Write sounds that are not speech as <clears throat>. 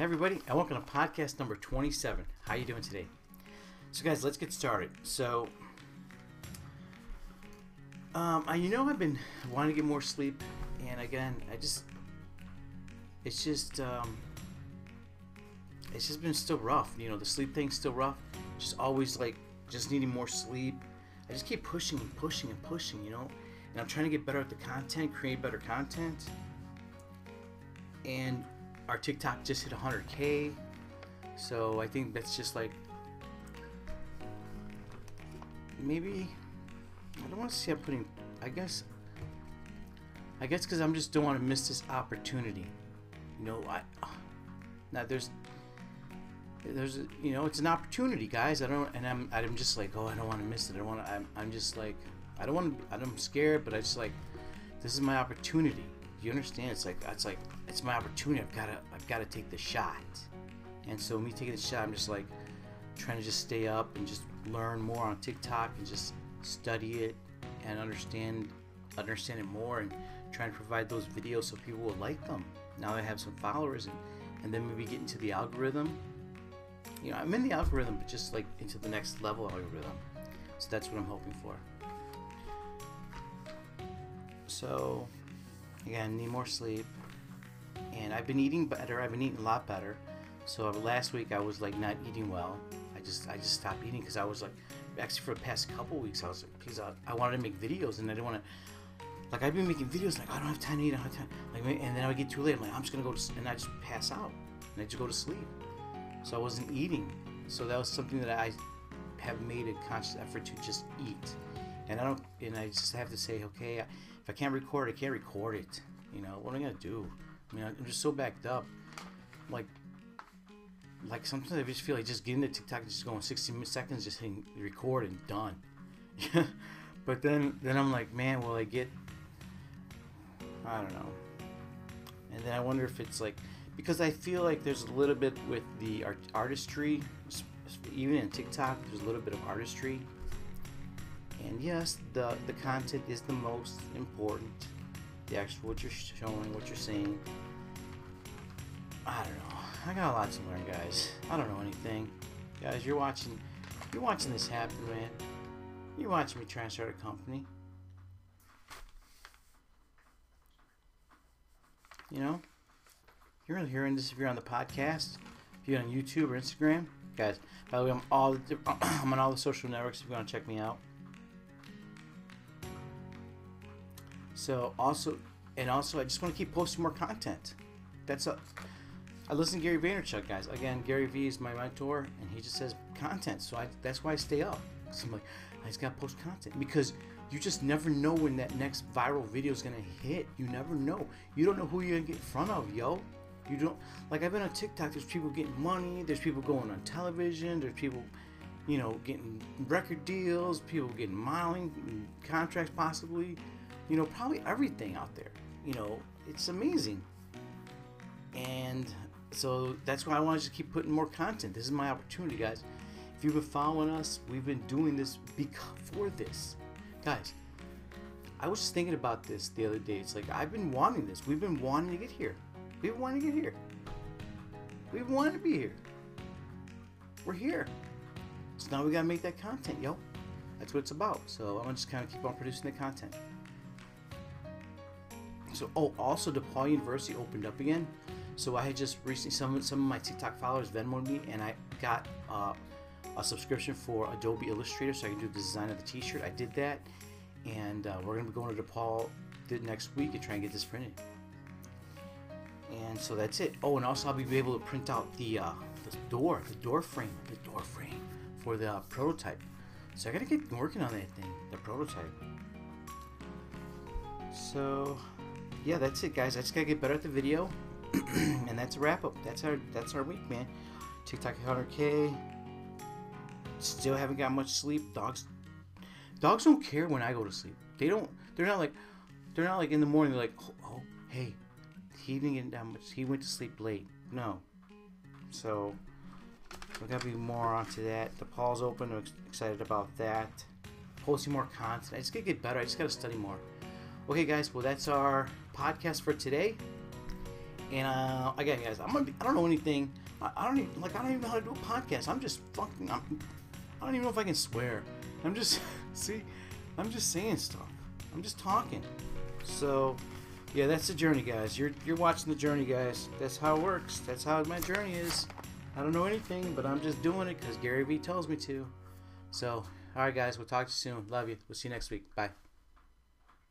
Everybody, and welcome to podcast number 27. How you doing today? So guys, let's get started. So, um, I, you know I've been wanting to get more sleep, and again, I just, it's just, um, it's just been still rough. You know, the sleep thing's still rough. Just always like, just needing more sleep. I just keep pushing and pushing and pushing, you know, and I'm trying to get better at the content, create better content, and our TikTok just hit 100k. So I think that's just like maybe I don't want to see I'm putting. I guess I guess because I'm just don't want to miss this opportunity. You know, I now there's there's you know it's an opportunity, guys. I don't and I'm I'm just like oh I don't want to miss it. I don't want to. I'm I'm just like I don't want to. I'm scared, but I just like this is my opportunity you understand? It's like it's like it's my opportunity. I've gotta I've gotta take the shot. And so me taking the shot, I'm just like trying to just stay up and just learn more on TikTok and just study it and understand understand it more and trying to provide those videos so people will like them. Now I have some followers and, and then maybe get into the algorithm. You know, I'm in the algorithm, but just like into the next level algorithm. So that's what I'm hoping for. So Again, need more sleep. And I've been eating better. I've been eating a lot better. So uh, last week I was like not eating well. I just I just stopped eating because I was like actually for the past couple weeks I was like because I, uh, I, wanted to make videos and I didn't want to like I've been making videos like oh, I don't have time to eat. I don't have time. Like and then I would get too late. I'm like I'm just gonna go to and I just pass out and I just go to sleep. So I wasn't eating. So that was something that I have made a conscious effort to just eat. And I don't and I just have to say okay. I can't record, I can't record it. You know, what am I gonna do? I mean, I'm just so backed up. Like, like sometimes I just feel like just getting the TikTok, just going 60 seconds, just hitting record and done. <laughs> but then, then I'm like, man, will I get? I don't know. And then I wonder if it's like, because I feel like there's a little bit with the art- artistry, even in TikTok, there's a little bit of artistry and yes, the, the content is the most important. The actual what you're showing, what you're seeing I don't know. I got a lot to learn, guys. I don't know anything. Guys, you're watching you're watching this happen, man. You're watching me try and start a company. You know? You're hearing this if you're on the podcast, if you're on YouTube or Instagram. Guys, by the way, I'm all <clears throat> I'm on all the social networks if you want to check me out. So also, and also, I just want to keep posting more content. That's a. I listen to Gary Vaynerchuk, guys. Again, Gary Vee is my mentor, and he just says content. So I, that's why I stay up. I'm like, I just gotta post content because you just never know when that next viral video is gonna hit. You never know. You don't know who you're gonna get in front of, yo. You don't like I've been on TikTok. There's people getting money. There's people going on television. There's people, you know, getting record deals. People getting modeling mm, contracts, possibly you know, probably everything out there. You know, it's amazing. And so that's why I want to just keep putting more content. This is my opportunity, guys. If you've been following us, we've been doing this before this. Guys, I was just thinking about this the other day. It's like I've been wanting this. We've been wanting to get here. We've been wanting to get here. We've wanted to be here. We're here. So now we gotta make that content, yo. That's what it's about. So I'm gonna just kind of keep on producing the content. So, oh, also DePaul University opened up again. So I had just recently some some of my TikTok followers Venmoed me, and I got uh, a subscription for Adobe Illustrator, so I can do the design of the T-shirt. I did that, and uh, we're gonna be going to DePaul next week and try and get this printed. And so that's it. Oh, and also I'll be able to print out the uh, the door, the door frame, the door frame for the uh, prototype. So I gotta get working on that thing, the prototype. So yeah, that's it, guys. I just gotta get better at the video, <clears throat> and that's a wrap up. That's our that's our week, man. TikTok 100k. Still haven't got much sleep. Dogs, dogs don't care when I go to sleep. They don't. They're not like. They're not like in the morning. They're like, oh, oh hey, he didn't get that much. He went to sleep late. No. So we gotta be more onto that. DePaul's open. I'm excited about that. Posting more content. I just gotta get better. I just gotta study more. Okay, guys. Well, that's our podcast for today. And uh, again, guys, I'm gonna be, I don't know anything. I, I don't even like I don't even know how to do a podcast. I'm just fucking. I'm, I don't even know if I can swear. I'm just <laughs> see. I'm just saying stuff. I'm just talking. So, yeah, that's the journey, guys. You're you're watching the journey, guys. That's how it works. That's how my journey is. I don't know anything, but I'm just doing it because Gary Vee tells me to. So, all right, guys, we'll talk to you soon. Love you. We'll see you next week. Bye.